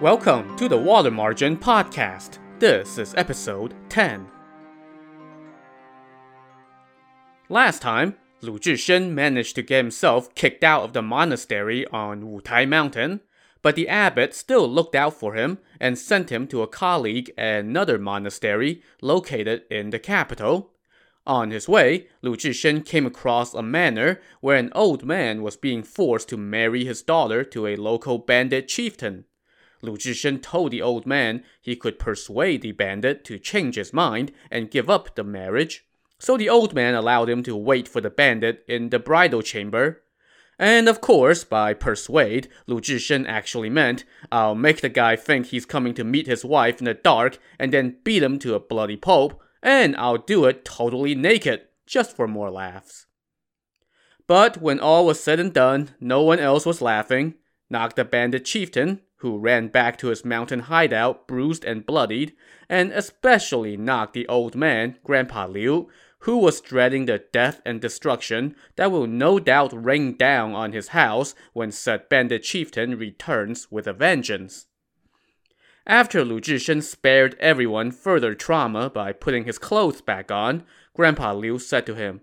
Welcome to the Water Margin Podcast. This is episode 10. Last time, Lu Zhishen managed to get himself kicked out of the monastery on Wutai Mountain, but the abbot still looked out for him and sent him to a colleague at another monastery located in the capital. On his way, Lu Zhishen came across a manor where an old man was being forced to marry his daughter to a local bandit chieftain. Lu Zhishen told the old man he could persuade the bandit to change his mind and give up the marriage. So the old man allowed him to wait for the bandit in the bridal chamber. And of course, by persuade, Lu Zhishen actually meant, I'll make the guy think he's coming to meet his wife in the dark and then beat him to a bloody pulp, and I'll do it totally naked, just for more laughs. But when all was said and done, no one else was laughing. Not the bandit chieftain, who ran back to his mountain hideout bruised and bloodied, and especially knocked the old man, Grandpa Liu, who was dreading the death and destruction that will no doubt rain down on his house when said bandit chieftain returns with a vengeance. After Lu Zhishen spared everyone further trauma by putting his clothes back on, Grandpa Liu said to him,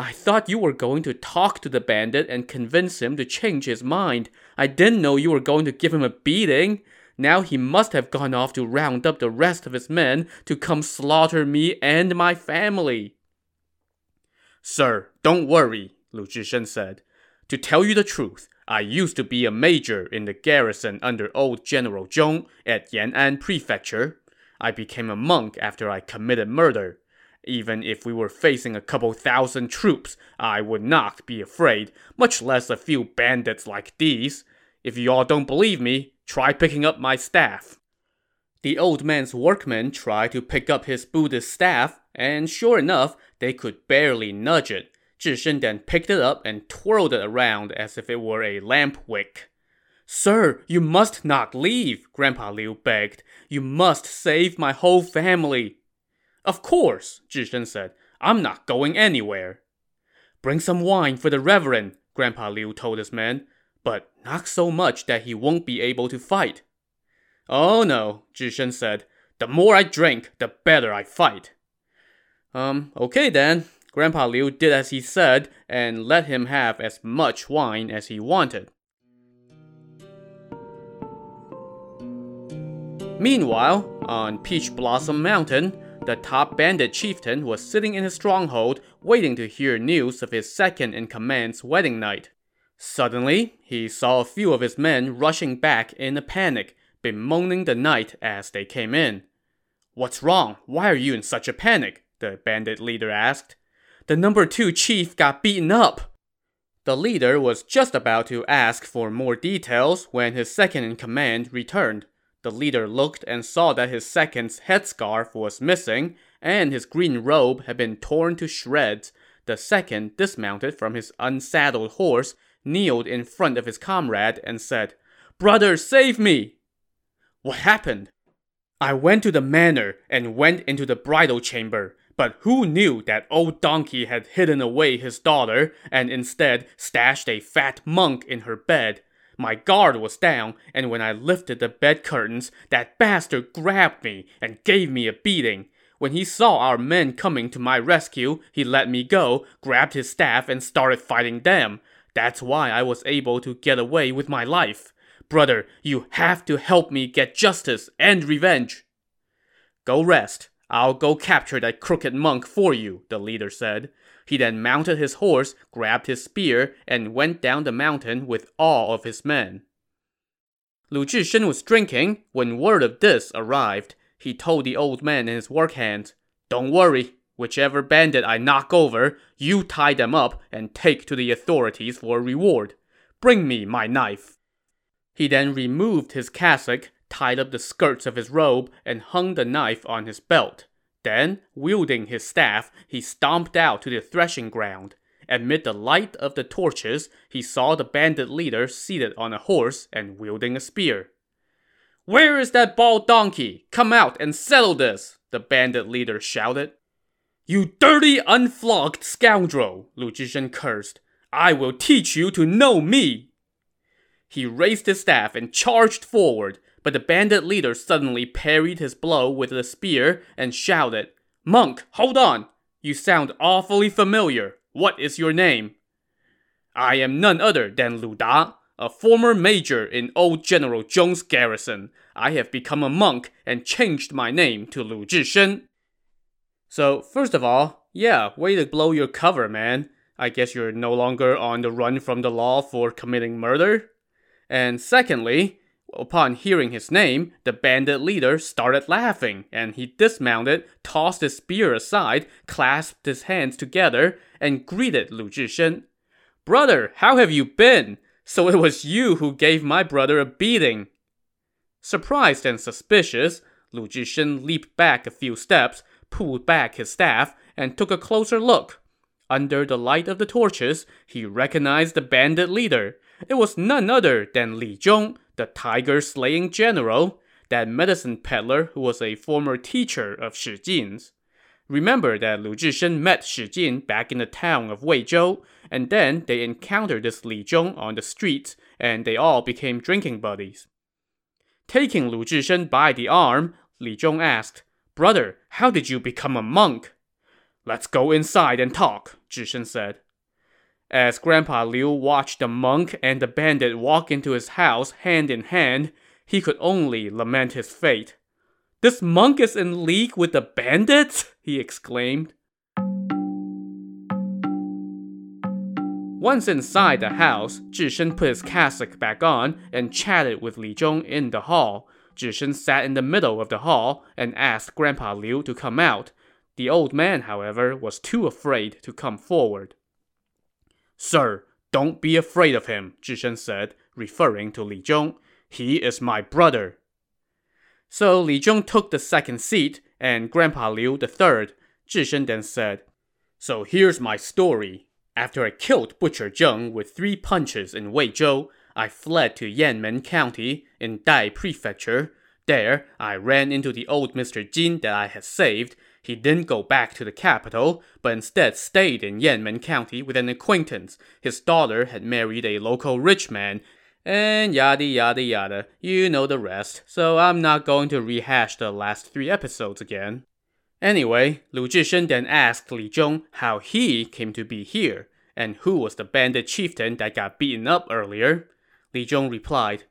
I thought you were going to talk to the bandit and convince him to change his mind. I didn't know you were going to give him a beating. Now he must have gone off to round up the rest of his men to come slaughter me and my family. Sir, don't worry, Lu Zhishen said. To tell you the truth, I used to be a major in the garrison under old General Zhong at Yan'an Prefecture. I became a monk after I committed murder. Even if we were facing a couple thousand troops, I would not be afraid, much less a few bandits like these. If you all don't believe me, try picking up my staff. The old man's workmen tried to pick up his Buddhist staff, and sure enough, they could barely nudge it. Zhishen then picked it up and twirled it around as if it were a lamp wick. Sir, you must not leave, Grandpa Liu begged. You must save my whole family. Of course, Zhishen said. I'm not going anywhere. Bring some wine for the reverend, Grandpa Liu told his men, but not so much that he won't be able to fight. Oh no, Zhishen said. The more I drink, the better I fight. Um, okay then. Grandpa Liu did as he said and let him have as much wine as he wanted. Meanwhile, on Peach Blossom Mountain, the top bandit chieftain was sitting in his stronghold waiting to hear news of his second in command's wedding night. Suddenly, he saw a few of his men rushing back in a panic, bemoaning the night as they came in. What's wrong? Why are you in such a panic? the bandit leader asked. The number two chief got beaten up. The leader was just about to ask for more details when his second in command returned. The leader looked and saw that his second's headscarf was missing, and his green robe had been torn to shreds. The second dismounted from his unsaddled horse, kneeled in front of his comrade, and said, Brother, save me! What happened? I went to the manor and went into the bridal chamber. But who knew that old donkey had hidden away his daughter and instead stashed a fat monk in her bed? My guard was down, and when I lifted the bed curtains, that bastard grabbed me and gave me a beating. When he saw our men coming to my rescue, he let me go, grabbed his staff, and started fighting them. That's why I was able to get away with my life. Brother, you have to help me get justice and revenge. Go rest. I'll go capture that crooked monk for you, the leader said. He then mounted his horse, grabbed his spear, and went down the mountain with all of his men. Lu Zhishen was drinking when word of this arrived. He told the old man and his work hands, Don't worry, whichever bandit I knock over, you tie them up and take to the authorities for a reward. Bring me my knife. He then removed his cassock, tied up the skirts of his robe, and hung the knife on his belt. Then, wielding his staff, he stomped out to the threshing ground. Amid the light of the torches, he saw the bandit leader seated on a horse and wielding a spear. Where is that bald donkey? Come out and settle this! The bandit leader shouted. You dirty, unflogged scoundrel! Lu Zhishen cursed. I will teach you to know me! He raised his staff and charged forward, but the bandit leader suddenly parried his blow with a spear and shouted, Monk, hold on! You sound awfully familiar. What is your name? I am none other than Lu Da, a former major in old General Zhong's garrison. I have become a monk and changed my name to Lu Zhishen. So, first of all, yeah, way to blow your cover, man. I guess you're no longer on the run from the law for committing murder. And secondly, upon hearing his name, the bandit leader started laughing, and he dismounted, tossed his spear aside, clasped his hands together, and greeted Lu Zhishen. Brother, how have you been? So it was you who gave my brother a beating. Surprised and suspicious, Lu Zhishen leaped back a few steps, pulled back his staff, and took a closer look. Under the light of the torches, he recognized the bandit leader. It was none other than Li Zhong, the tiger-slaying general, that medicine peddler who was a former teacher of Shi Jin's. Remember that Lu Zhishen met Shi Jin back in the town of Weizhou, and then they encountered this Li Zhong on the streets, and they all became drinking buddies. Taking Lu Zhishen by the arm, Li Zhong asked, Brother, how did you become a monk? Let's go inside and talk, Zhishen said. As Grandpa Liu watched the monk and the bandit walk into his house hand in hand, he could only lament his fate. This monk is in league with the bandits? he exclaimed. Once inside the house, Zhishen put his cassock back on and chatted with Li Zhong in the hall. Zhishen sat in the middle of the hall and asked Grandpa Liu to come out. The old man, however, was too afraid to come forward. Sir, don't be afraid of him, Zhishen said, referring to Li Zhong. He is my brother. So Li Zhong took the second seat, and Grandpa Liu the third. Zhishen then said, So here's my story. After I killed Butcher Zheng with three punches in Weizhou, I fled to Yanmen County in Dai Prefecture. There, I ran into the old Mr. Jin that I had saved. He didn't go back to the capital, but instead stayed in Yanmen County with an acquaintance. His daughter had married a local rich man, and yada yada yada. You know the rest, so I'm not going to rehash the last three episodes again. Anyway, Lu Zhishen then asked Li Zhong how he came to be here, and who was the bandit chieftain that got beaten up earlier. Li Zhong replied,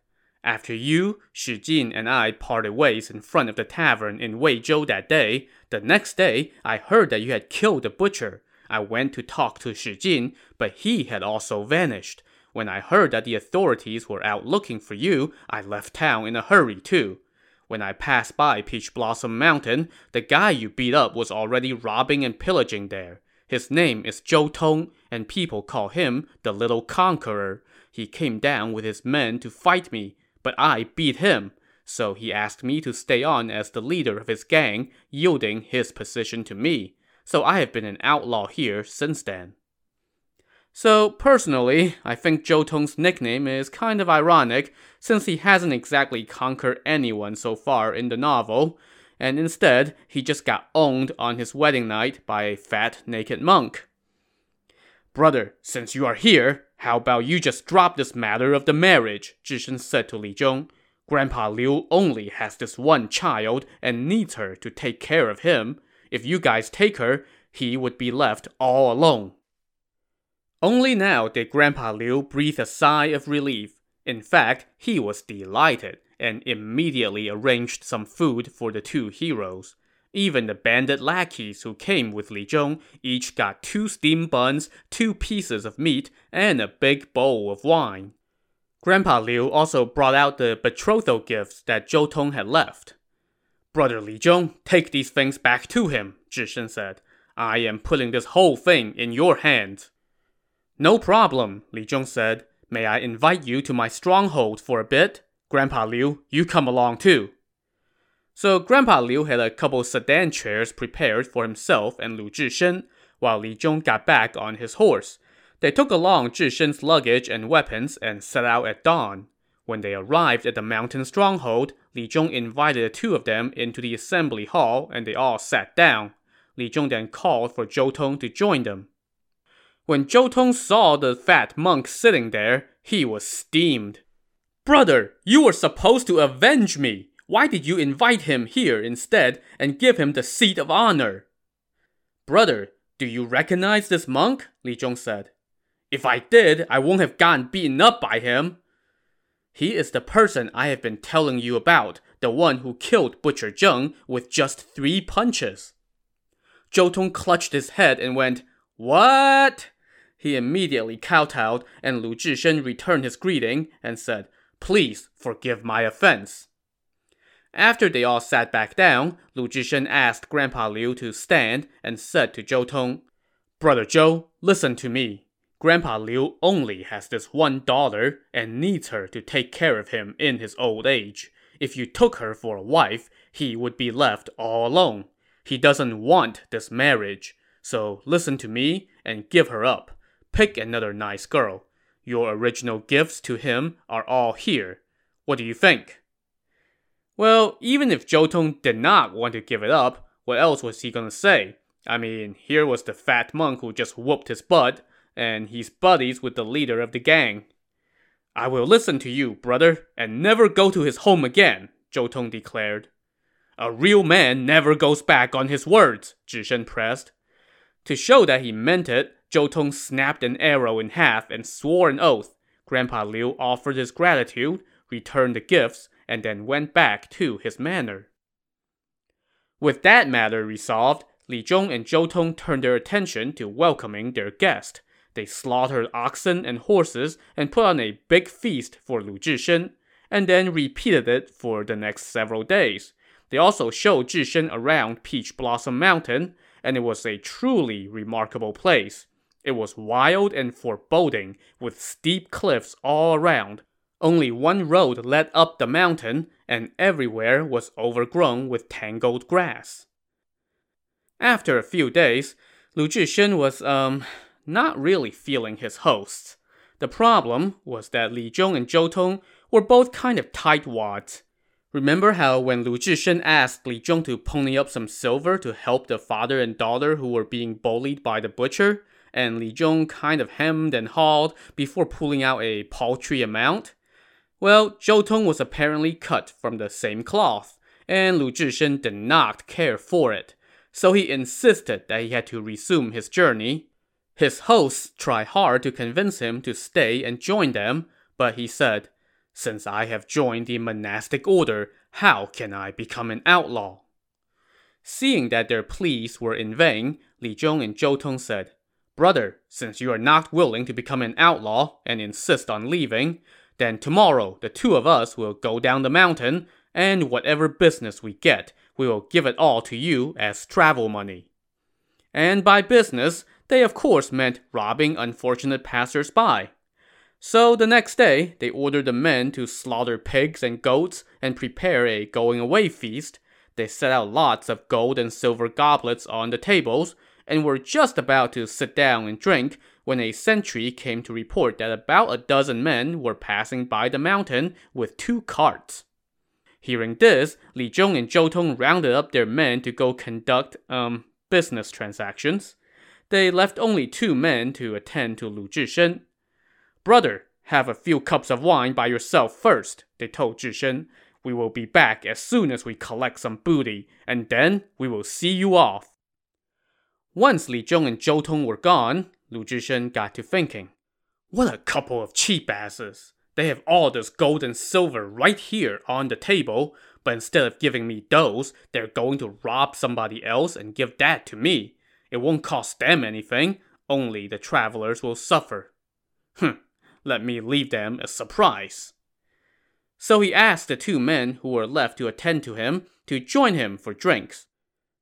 After you, Shi Jin, and I parted ways in front of the tavern in Weizhou that day, the next day I heard that you had killed the butcher. I went to talk to Shi Jin, but he had also vanished. When I heard that the authorities were out looking for you, I left town in a hurry too. When I passed by Peach Blossom Mountain, the guy you beat up was already robbing and pillaging there. His name is Zhou Tong, and people call him the Little Conqueror. He came down with his men to fight me, but I beat him. So he asked me to stay on as the leader of his gang, yielding his position to me. So I have been an outlaw here since then. So, personally, I think Zhou Tong's nickname is kind of ironic, since he hasn't exactly conquered anyone so far in the novel, and instead, he just got owned on his wedding night by a fat, naked monk. Brother, since you are here, how about you just drop this matter of the marriage? Zhishen said to Li Zhong. Grandpa Liu only has this one child and needs her to take care of him. If you guys take her, he would be left all alone. Only now did Grandpa Liu breathe a sigh of relief. In fact, he was delighted and immediately arranged some food for the two heroes. Even the bandit lackeys who came with Li Zhong each got two steamed buns, two pieces of meat, and a big bowl of wine. Grandpa Liu also brought out the betrothal gifts that Zhou Tong had left. Brother Li Zhong, take these things back to him, Zhishen said. I am putting this whole thing in your hands. No problem, Li Zhong said. May I invite you to my stronghold for a bit? Grandpa Liu, you come along too. So Grandpa Liu had a couple sedan chairs prepared for himself and Lu Zhishen, while Li Zhong got back on his horse. They took along Zhishen's luggage and weapons and set out at dawn. When they arrived at the mountain stronghold, Li Zhong invited the two of them into the assembly hall and they all sat down. Li Zhong then called for Zhou Tong to join them. When Zhou Tong saw the fat monk sitting there, he was steamed. Brother, you were supposed to avenge me. Why did you invite him here instead and give him the seat of honor? Brother, do you recognize this monk? Li Zhong said. If I did, I won't have gotten beaten up by him. He is the person I have been telling you about, the one who killed Butcher Zheng with just three punches. Zhou Tong clutched his head and went, What? He immediately kowtowed, and Lu Zhishen returned his greeting and said, Please forgive my offense. After they all sat back down, Lu Zhishen asked Grandpa Liu to stand and said to Zhou Tong, Brother Zhou, listen to me. Grandpa Liu only has this one daughter and needs her to take care of him in his old age. If you took her for a wife, he would be left all alone. He doesn't want this marriage. So listen to me and give her up. Pick another nice girl. Your original gifts to him are all here. What do you think? Well, even if Zhou Tong did not want to give it up, what else was he gonna say? I mean, here was the fat monk who just whooped his butt, and he's buddies with the leader of the gang. I will listen to you, brother, and never go to his home again, Zhou Tong declared. A real man never goes back on his words, Zhishen pressed. To show that he meant it, Zhou Tong snapped an arrow in half and swore an oath. Grandpa Liu offered his gratitude, returned the gifts, and then went back to his manor. With that matter resolved, Li Zhong and Zhou Tong turned their attention to welcoming their guest. They slaughtered oxen and horses and put on a big feast for Lu Zhishen, and then repeated it for the next several days. They also showed Zhishen around Peach Blossom Mountain, and it was a truly remarkable place. It was wild and foreboding, with steep cliffs all around. Only one road led up the mountain, and everywhere was overgrown with tangled grass. After a few days, Lu Zhishen was, um, not really feeling his hosts. The problem was that Li Zhong and Zhou Tong were both kind of tightwads. Remember how when Lu Zhishen asked Li Zhong to pony up some silver to help the father and daughter who were being bullied by the butcher, and Li Zhong kind of hemmed and hawed before pulling out a paltry amount? Well, Zhou Tong was apparently cut from the same cloth, and Lu Zhishen did not care for it, so he insisted that he had to resume his journey. His hosts tried hard to convince him to stay and join them, but he said, since I have joined the monastic order, how can I become an outlaw? Seeing that their pleas were in vain, Li Zhong and Zhou Tong said, Brother, since you are not willing to become an outlaw and insist on leaving, then tomorrow the two of us will go down the mountain, and whatever business we get, we will give it all to you as travel money. And by business, they of course meant robbing unfortunate passers-by. So the next day, they ordered the men to slaughter pigs and goats and prepare a going away feast. They set out lots of gold and silver goblets on the tables and were just about to sit down and drink when a sentry came to report that about a dozen men were passing by the mountain with two carts. Hearing this, Li Zhong and Zhou Tong rounded up their men to go conduct, um, business transactions. They left only two men to attend to Lu Zhishen. Brother, have a few cups of wine by yourself first, they told Zhishen. We will be back as soon as we collect some booty, and then we will see you off. Once Li Zhong and Zhou Tong were gone, Lu Zhishen got to thinking, What a couple of cheap asses! They have all this gold and silver right here on the table, but instead of giving me those, they're going to rob somebody else and give that to me. It won't cost them anything, only the travelers will suffer. Hm, let me leave them a surprise. So he asked the two men who were left to attend to him to join him for drinks.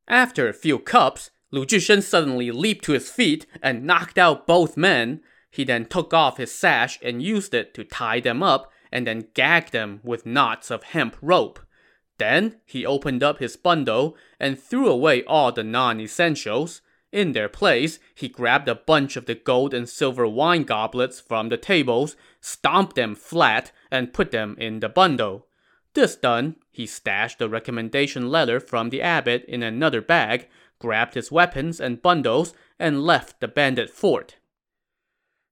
After a few cups, Lu Zhishen suddenly leaped to his feet and knocked out both men. He then took off his sash and used it to tie them up and then gagged them with knots of hemp rope. Then he opened up his bundle and threw away all the non essentials. In their place, he grabbed a bunch of the gold and silver wine goblets from the tables, stomped them flat, and put them in the bundle. This done, he stashed the recommendation letter from the abbot in another bag, grabbed his weapons and bundles, and left the bandit fort.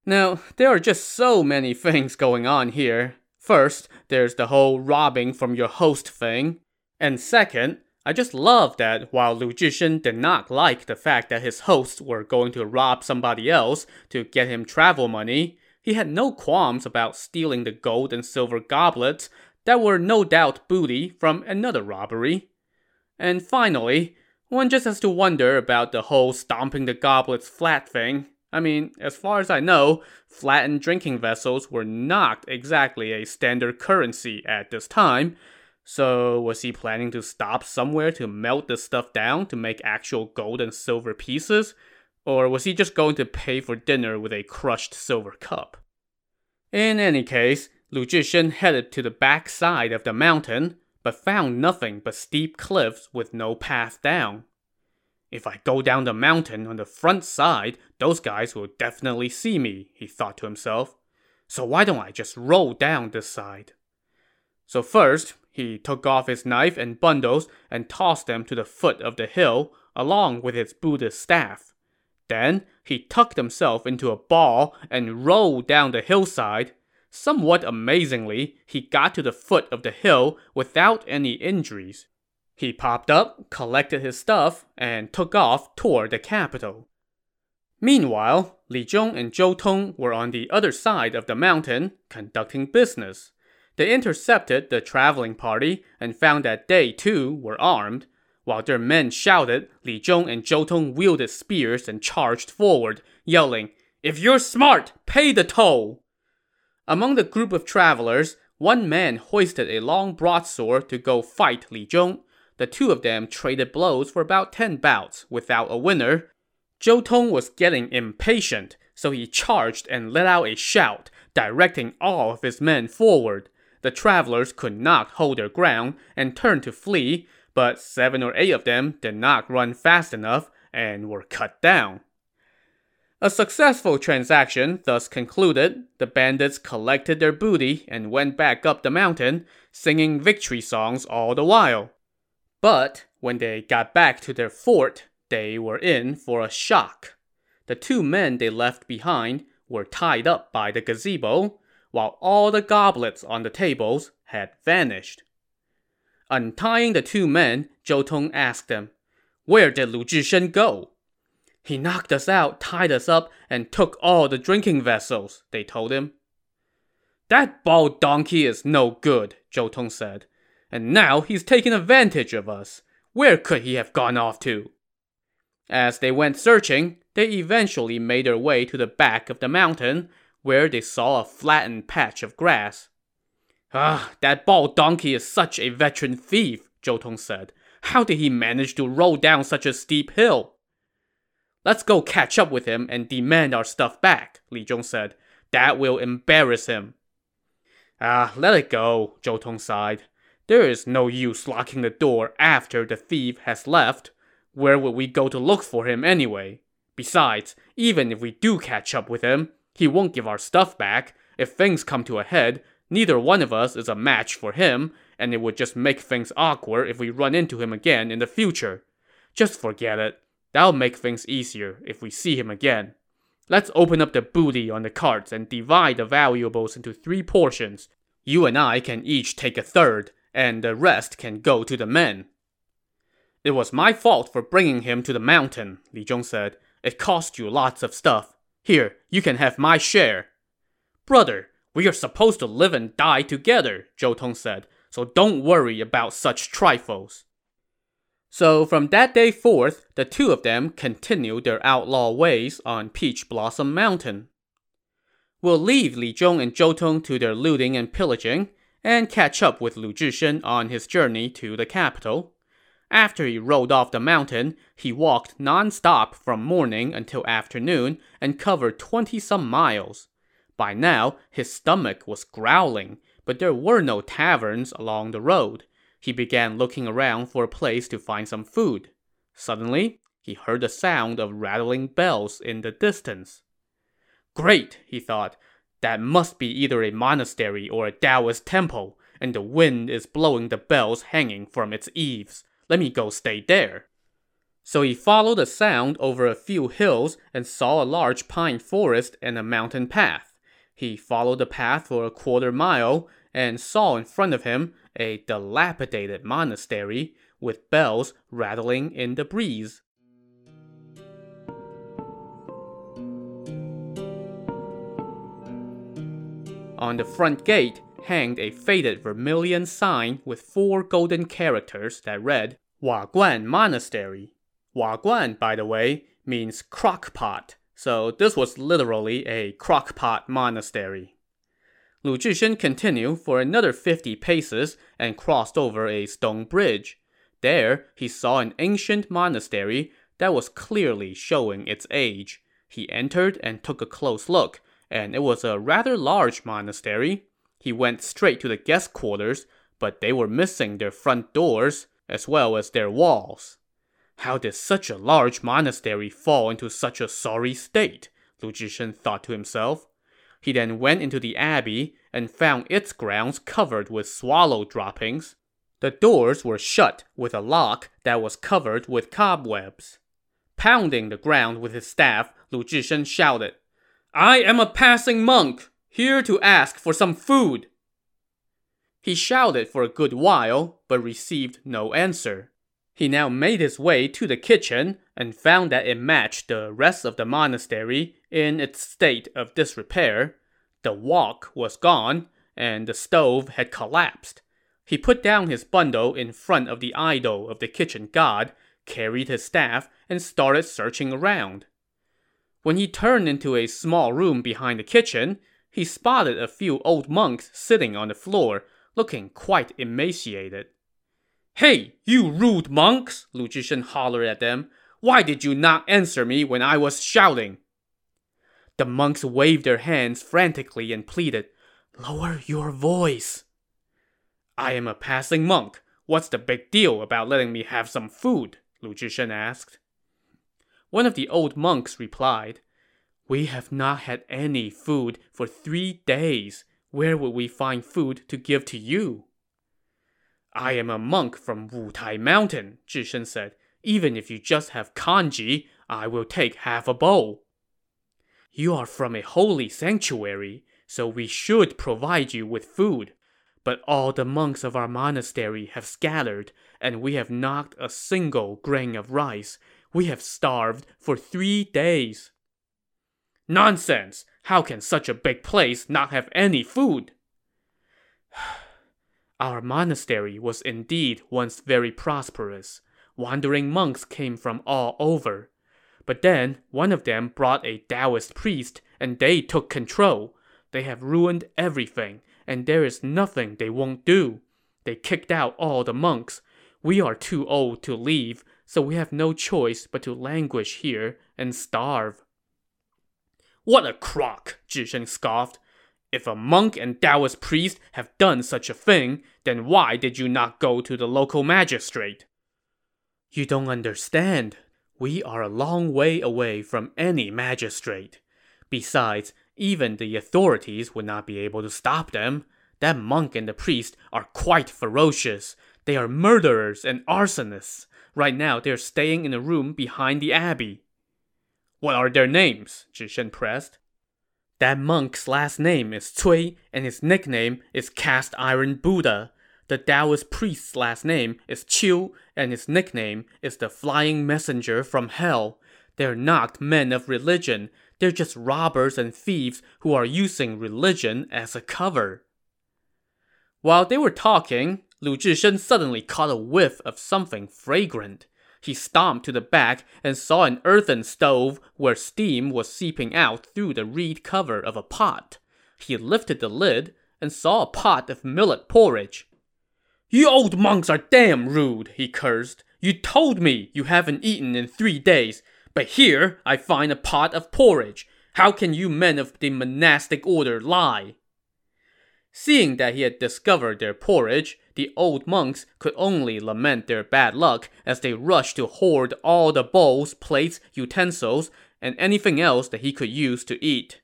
Now, there are just so many things going on here. First, there's the whole robbing from your host thing. And second, I just love that while Lu Zhishen did not like the fact that his hosts were going to rob somebody else to get him travel money, he had no qualms about stealing the gold and silver goblets that were no doubt booty from another robbery. And finally, one just has to wonder about the whole stomping the goblets flat thing. I mean, as far as I know, flattened drinking vessels were not exactly a standard currency at this time. So, was he planning to stop somewhere to melt the stuff down to make actual gold and silver pieces? Or was he just going to pay for dinner with a crushed silver cup? In any case, Lu Zhishen headed to the back side of the mountain, but found nothing but steep cliffs with no path down. If I go down the mountain on the front side, those guys will definitely see me, he thought to himself. So why don't I just roll down this side? So first, he took off his knife and bundles and tossed them to the foot of the hill along with his Buddhist staff. Then he tucked himself into a ball and rolled down the hillside, Somewhat amazingly, he got to the foot of the hill without any injuries. He popped up, collected his stuff, and took off toward the capital. Meanwhile, Li Zhong and Zhou Tong were on the other side of the mountain, conducting business. They intercepted the traveling party and found that they too were armed. While their men shouted, Li Zhong and Zhou Tong wielded spears and charged forward, yelling, If you're smart, pay the toll! Among the group of travelers, one man hoisted a long broadsword to go fight Li Zhong. The two of them traded blows for about ten bouts without a winner. Zhou Tong was getting impatient, so he charged and let out a shout, directing all of his men forward. The travelers could not hold their ground and turned to flee, but seven or eight of them did not run fast enough and were cut down. A successful transaction thus concluded, the bandits collected their booty and went back up the mountain, singing victory songs all the while. But when they got back to their fort, they were in for a shock. The two men they left behind were tied up by the gazebo, while all the goblets on the tables had vanished. Untying the two men, Zhou Tong asked them, Where did Lu Zhishen go? He knocked us out, tied us up, and took all the drinking vessels, they told him. That bald donkey is no good, Zhou Tong said. And now he's taking advantage of us. Where could he have gone off to? As they went searching, they eventually made their way to the back of the mountain, where they saw a flattened patch of grass. Ah, that bald donkey is such a veteran thief, Zhou Tong said. How did he manage to roll down such a steep hill? Let's go catch up with him and demand our stuff back, Li Zhong said. That will embarrass him. Ah, let it go, Zhou Tong sighed. There is no use locking the door after the thief has left. Where would we go to look for him anyway? Besides, even if we do catch up with him, he won't give our stuff back. If things come to a head, neither one of us is a match for him, and it would just make things awkward if we run into him again in the future. Just forget it. That'll make things easier if we see him again. Let's open up the booty on the carts and divide the valuables into three portions. You and I can each take a third, and the rest can go to the men. It was my fault for bringing him to the mountain, Li Zhong said. It cost you lots of stuff. Here, you can have my share. Brother, we are supposed to live and die together, Zhou Tong said, so don't worry about such trifles. So from that day forth, the two of them continued their outlaw ways on Peach Blossom Mountain. We'll leave Li Zhong and Zhou Tong to their looting and pillaging, and catch up with Lu Zhishen on his journey to the capital. After he rode off the mountain, he walked non-stop from morning until afternoon and covered 20-some miles. By now, his stomach was growling, but there were no taverns along the road, he began looking around for a place to find some food. Suddenly, he heard the sound of rattling bells in the distance. Great, he thought. That must be either a monastery or a Taoist temple, and the wind is blowing the bells hanging from its eaves. Let me go stay there. So he followed the sound over a few hills and saw a large pine forest and a mountain path. He followed the path for a quarter mile and saw in front of him a dilapidated monastery with bells rattling in the breeze. On the front gate hanged a faded vermilion sign with four golden characters that read Guan Monastery. Guan, by the way, means crockpot, so this was literally a crockpot monastery. Lu Zhishen continued for another 50 paces and crossed over a stone bridge. There, he saw an ancient monastery that was clearly showing its age. He entered and took a close look, and it was a rather large monastery. He went straight to the guest quarters, but they were missing their front doors, as well as their walls. How did such a large monastery fall into such a sorry state? Lu Zhishen thought to himself. He then went into the abbey and found its grounds covered with swallow droppings. The doors were shut with a lock that was covered with cobwebs. Pounding the ground with his staff, Lu Zhishen shouted, I am a passing monk, here to ask for some food. He shouted for a good while, but received no answer. He now made his way to the kitchen and found that it matched the rest of the monastery in its state of disrepair. The wok was gone, and the stove had collapsed. He put down his bundle in front of the idol of the kitchen god, carried his staff, and started searching around. When he turned into a small room behind the kitchen, he spotted a few old monks sitting on the floor, looking quite emaciated. Hey, you rude monks! Lu Zhishen hollered at them. Why did you not answer me when I was shouting? The monks waved their hands frantically and pleaded, Lower your voice. I am a passing monk. What's the big deal about letting me have some food? Lu Zhishen asked. One of the old monks replied, We have not had any food for three days. Where would we find food to give to you? I am a monk from Wutai Mountain, Zhishen said. Even if you just have congee, I will take half a bowl. You are from a holy sanctuary, so we should provide you with food. But all the monks of our monastery have scattered, and we have not a single grain of rice. We have starved for three days. Nonsense! How can such a big place not have any food? Our monastery was indeed once very prosperous. Wandering monks came from all over. But then, one of them brought a Taoist priest, and they took control. They have ruined everything, and there is nothing they won't do. They kicked out all the monks. We are too old to leave, so we have no choice but to languish here and starve. What a crock! Zhishen scoffed. If a monk and Taoist priest have done such a thing, then why did you not go to the local magistrate? You don't understand. We are a long way away from any magistrate. Besides, even the authorities would not be able to stop them. That monk and the priest are quite ferocious. They are murderers and arsonists. Right now, they're staying in a room behind the abbey. What are their names? Zhishen pressed. That monk's last name is Cui, and his nickname is Cast Iron Buddha. The Taoist priest's last name is Qiu, and his nickname is the Flying Messenger from Hell. They're not men of religion. They're just robbers and thieves who are using religion as a cover. While they were talking, Lu Zhishen suddenly caught a whiff of something fragrant. He stomped to the back and saw an earthen stove where steam was seeping out through the reed cover of a pot. He lifted the lid and saw a pot of millet porridge. You old monks are damn rude, he cursed. You told me you haven't eaten in three days, but here I find a pot of porridge. How can you men of the monastic order lie? Seeing that he had discovered their porridge, the old monks could only lament their bad luck as they rushed to hoard all the bowls, plates, utensils, and anything else that he could use to eat.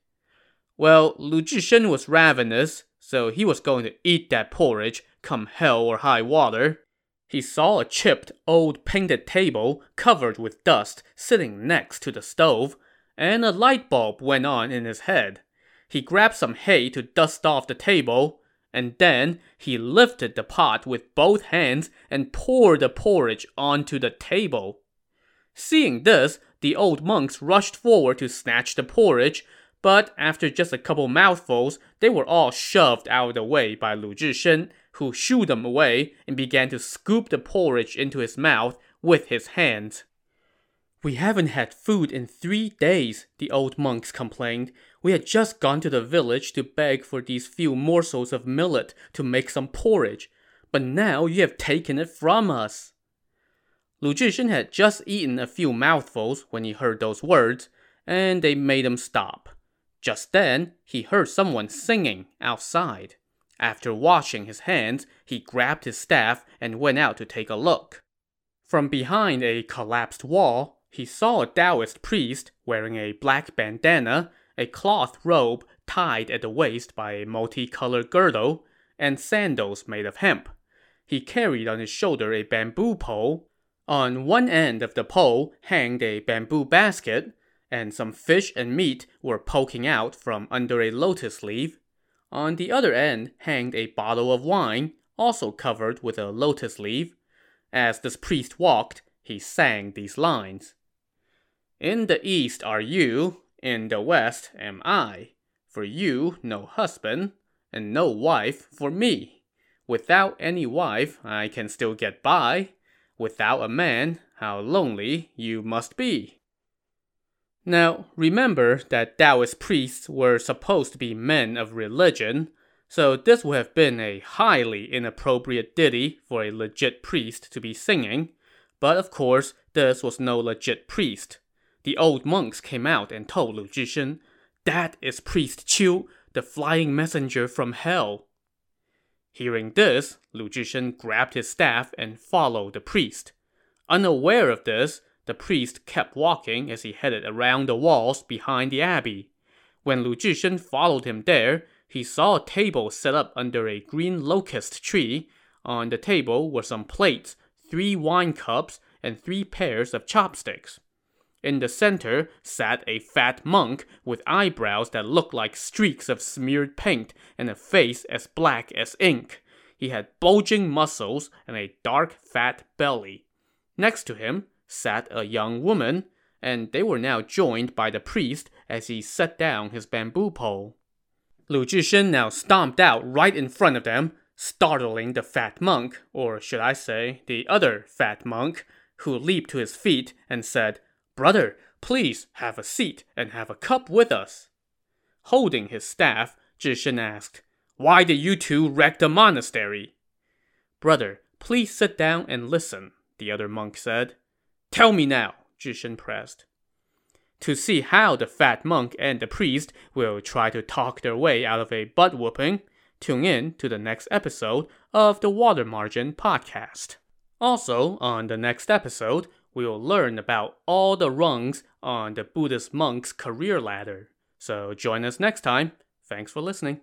Well, Lu Zhishen was ravenous, so he was going to eat that porridge, come hell or high water. He saw a chipped, old painted table covered with dust sitting next to the stove, and a light bulb went on in his head. He grabbed some hay to dust off the table, and then he lifted the pot with both hands and poured the porridge onto the table. Seeing this, the old monks rushed forward to snatch the porridge, but after just a couple mouthfuls, they were all shoved out of the way by Lu Zhishen, who shooed them away and began to scoop the porridge into his mouth with his hands. We haven't had food in three days, the old monks complained. We had just gone to the village to beg for these few morsels of millet to make some porridge, but now you have taken it from us. Lu Zhishen had just eaten a few mouthfuls when he heard those words, and they made him stop. Just then, he heard someone singing outside. After washing his hands, he grabbed his staff and went out to take a look. From behind a collapsed wall, he saw a Taoist priest wearing a black bandana, a cloth robe tied at the waist by a multicolored girdle, and sandals made of hemp. He carried on his shoulder a bamboo pole. On one end of the pole hanged a bamboo basket, and some fish and meat were poking out from under a lotus leaf. On the other end hanged a bottle of wine, also covered with a lotus leaf. As this priest walked, he sang these lines. In the east are you, in the west am I. For you, no husband, and no wife for me. Without any wife, I can still get by. Without a man, how lonely you must be. Now, remember that Taoist priests were supposed to be men of religion, so this would have been a highly inappropriate ditty for a legit priest to be singing. But of course, this was no legit priest the old monks came out and told Lu Zhishen, That is Priest Qiu, the flying messenger from hell. Hearing this, Lu Zhishen grabbed his staff and followed the priest. Unaware of this, the priest kept walking as he headed around the walls behind the abbey. When Lu Zhishen followed him there, he saw a table set up under a green locust tree. On the table were some plates, three wine cups, and three pairs of chopsticks. In the center sat a fat monk with eyebrows that looked like streaks of smeared paint and a face as black as ink. He had bulging muscles and a dark, fat belly. Next to him sat a young woman, and they were now joined by the priest as he set down his bamboo pole. Lu Zhishen now stomped out right in front of them, startling the fat monk, or should I say, the other fat monk, who leaped to his feet and said, Brother, please have a seat and have a cup with us. Holding his staff, Zhishen asked, Why did you two wreck the monastery? Brother, please sit down and listen, the other monk said. Tell me now, Zhishen pressed. To see how the fat monk and the priest will try to talk their way out of a butt whooping, tune in to the next episode of the Water Margin Podcast. Also, on the next episode, we will learn about all the rungs on the Buddhist monk's career ladder. So join us next time. Thanks for listening.